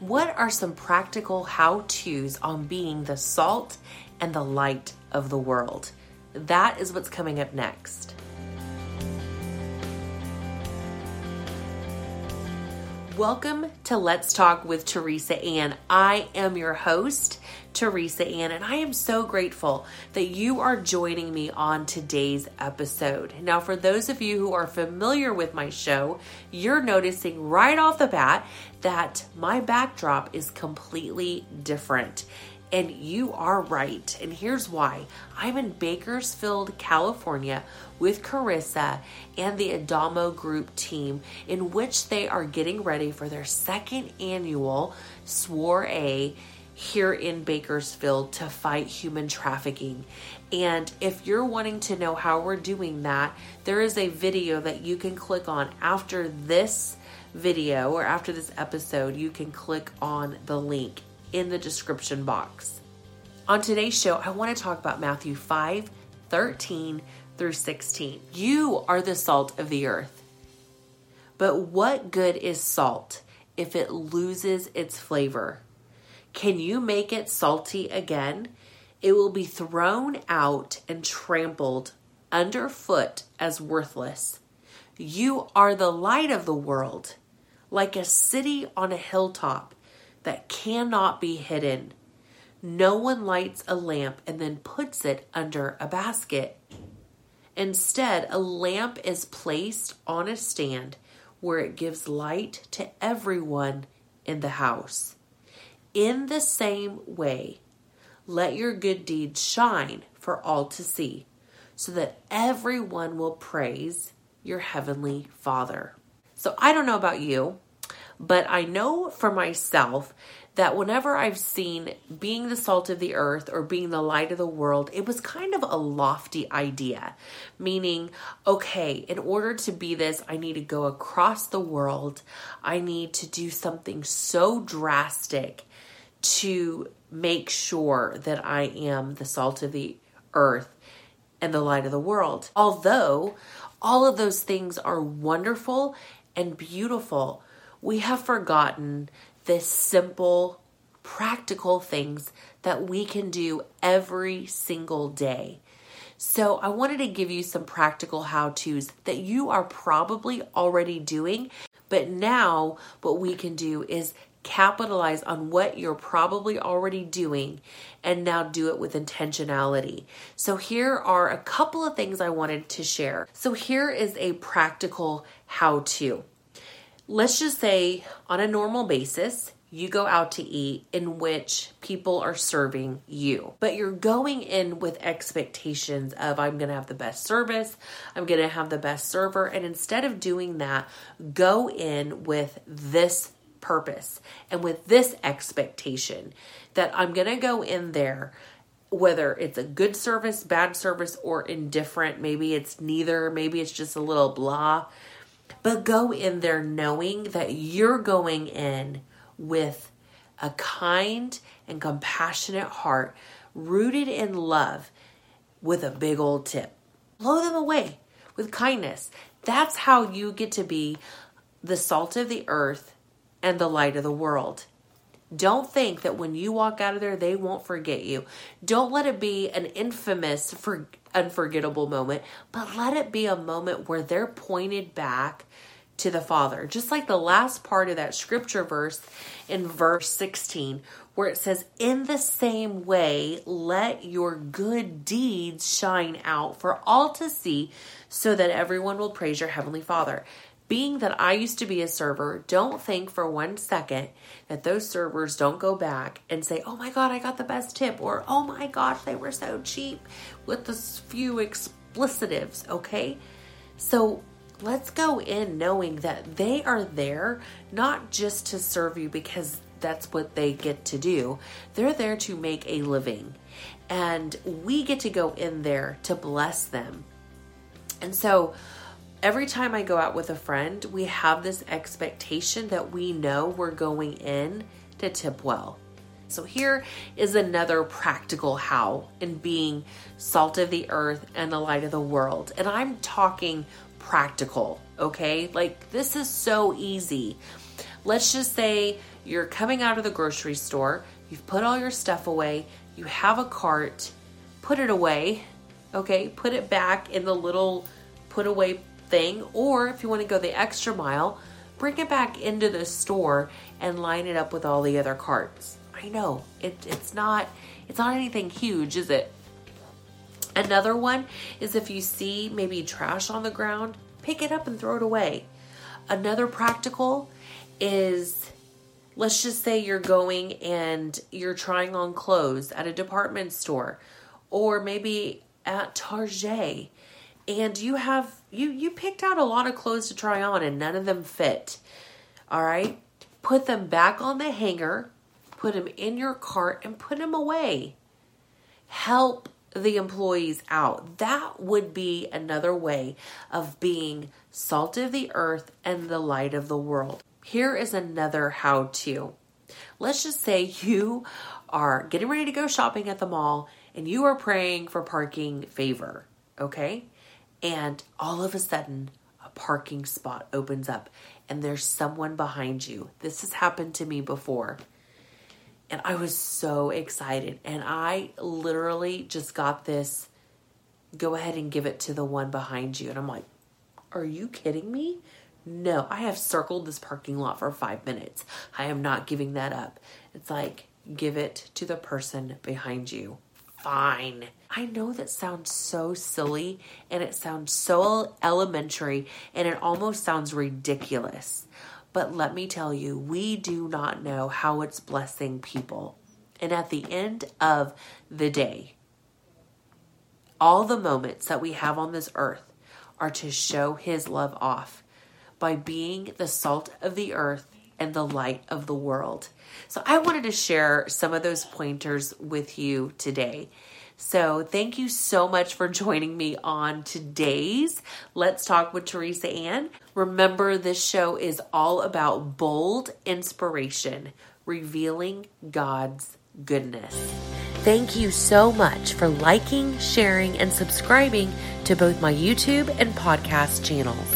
what are some practical how to's on being the salt and the light of the world? That is what's coming up next. Welcome to Let's Talk with Teresa Ann. I am your host, Teresa Ann, and I am so grateful that you are joining me on today's episode. Now, for those of you who are familiar with my show, you're noticing right off the bat that my backdrop is completely different. And you are right. And here's why I'm in Bakersfield, California with Carissa and the Adamo Group team, in which they are getting ready for their second annual Soirée here in Bakersfield to fight human trafficking. And if you're wanting to know how we're doing that, there is a video that you can click on after this video or after this episode. You can click on the link in the description box. On today's show, I want to talk about Matthew 5 13 through 16. You are the salt of the earth. But what good is salt if it loses its flavor? Can you make it salty again? It will be thrown out and trampled underfoot as worthless. You are the light of the world, like a city on a hilltop that cannot be hidden. No one lights a lamp and then puts it under a basket. Instead, a lamp is placed on a stand where it gives light to everyone in the house. In the same way, let your good deeds shine for all to see, so that everyone will praise your heavenly Father. So I don't know about you, but I know for myself that whenever I've seen being the salt of the earth or being the light of the world, it was kind of a lofty idea. Meaning, okay, in order to be this, I need to go across the world. I need to do something so drastic to make sure that I am the salt of the earth and the light of the world. Although all of those things are wonderful and beautiful, we have forgotten the simple, practical things that we can do every single day. So, I wanted to give you some practical how to's that you are probably already doing, but now what we can do is capitalize on what you're probably already doing and now do it with intentionality. So, here are a couple of things I wanted to share. So, here is a practical how to let's just say on a normal basis, you go out to eat in which people are serving you, but you're going in with expectations of I'm going to have the best service, I'm going to have the best server, and instead of doing that, go in with this purpose and with this expectation that I'm going to go in there whether it's a good service, bad service, or indifferent. Maybe it's neither. Maybe it's just a little blah. But go in there knowing that you're going in with a kind and compassionate heart, rooted in love, with a big old tip. Blow them away with kindness. That's how you get to be the salt of the earth and the light of the world. Don't think that when you walk out of there, they won't forget you. Don't let it be an infamous, for, unforgettable moment, but let it be a moment where they're pointed back to the Father. Just like the last part of that scripture verse in verse 16, where it says, In the same way, let your good deeds shine out for all to see, so that everyone will praise your Heavenly Father. Being that I used to be a server, don't think for one second that those servers don't go back and say, Oh my God, I got the best tip, or Oh my gosh, they were so cheap with the few explicitives, okay? So let's go in knowing that they are there not just to serve you because that's what they get to do, they're there to make a living. And we get to go in there to bless them. And so, every time I go out with a friend, we have this expectation that we know we're going in to tip well. So, here is another practical how in being salt of the earth and the light of the world. And I'm talking practical, okay? Like, this is so easy. Let's just say you're coming out of the grocery store, you've put all your stuff away, you have a cart, put it away, okay? Put it back in the little put away thing, or if you want to go the extra mile, bring it back into the store and line it up with all the other carts. I know it, it's not it's not anything huge, is it? Another one is if you see maybe trash on the ground, pick it up and throw it away. Another practical is let's just say you're going and you're trying on clothes at a department store or maybe at Target and you have you you picked out a lot of clothes to try on and none of them fit. All right? Put them back on the hanger, put them in your cart and put them away. Help the employees out. That would be another way of being salt of the earth and the light of the world. Here is another how to. Let's just say you are getting ready to go shopping at the mall and you are praying for parking favor, okay? And all of a sudden, a parking spot opens up and there's someone behind you. This has happened to me before. And I was so excited. And I literally just got this go ahead and give it to the one behind you. And I'm like, are you kidding me? No, I have circled this parking lot for five minutes. I am not giving that up. It's like, give it to the person behind you fine. I know that sounds so silly and it sounds so elementary and it almost sounds ridiculous. But let me tell you, we do not know how it's blessing people. And at the end of the day, all the moments that we have on this earth are to show His love off by being the salt of the earth and the light of the world. So I wanted to share some of those pointers with you today. So thank you so much for joining me on today's Let's Talk with Teresa Ann. Remember, this show is all about bold inspiration, revealing God's goodness. Thank you so much for liking, sharing, and subscribing to both my YouTube and podcast channels.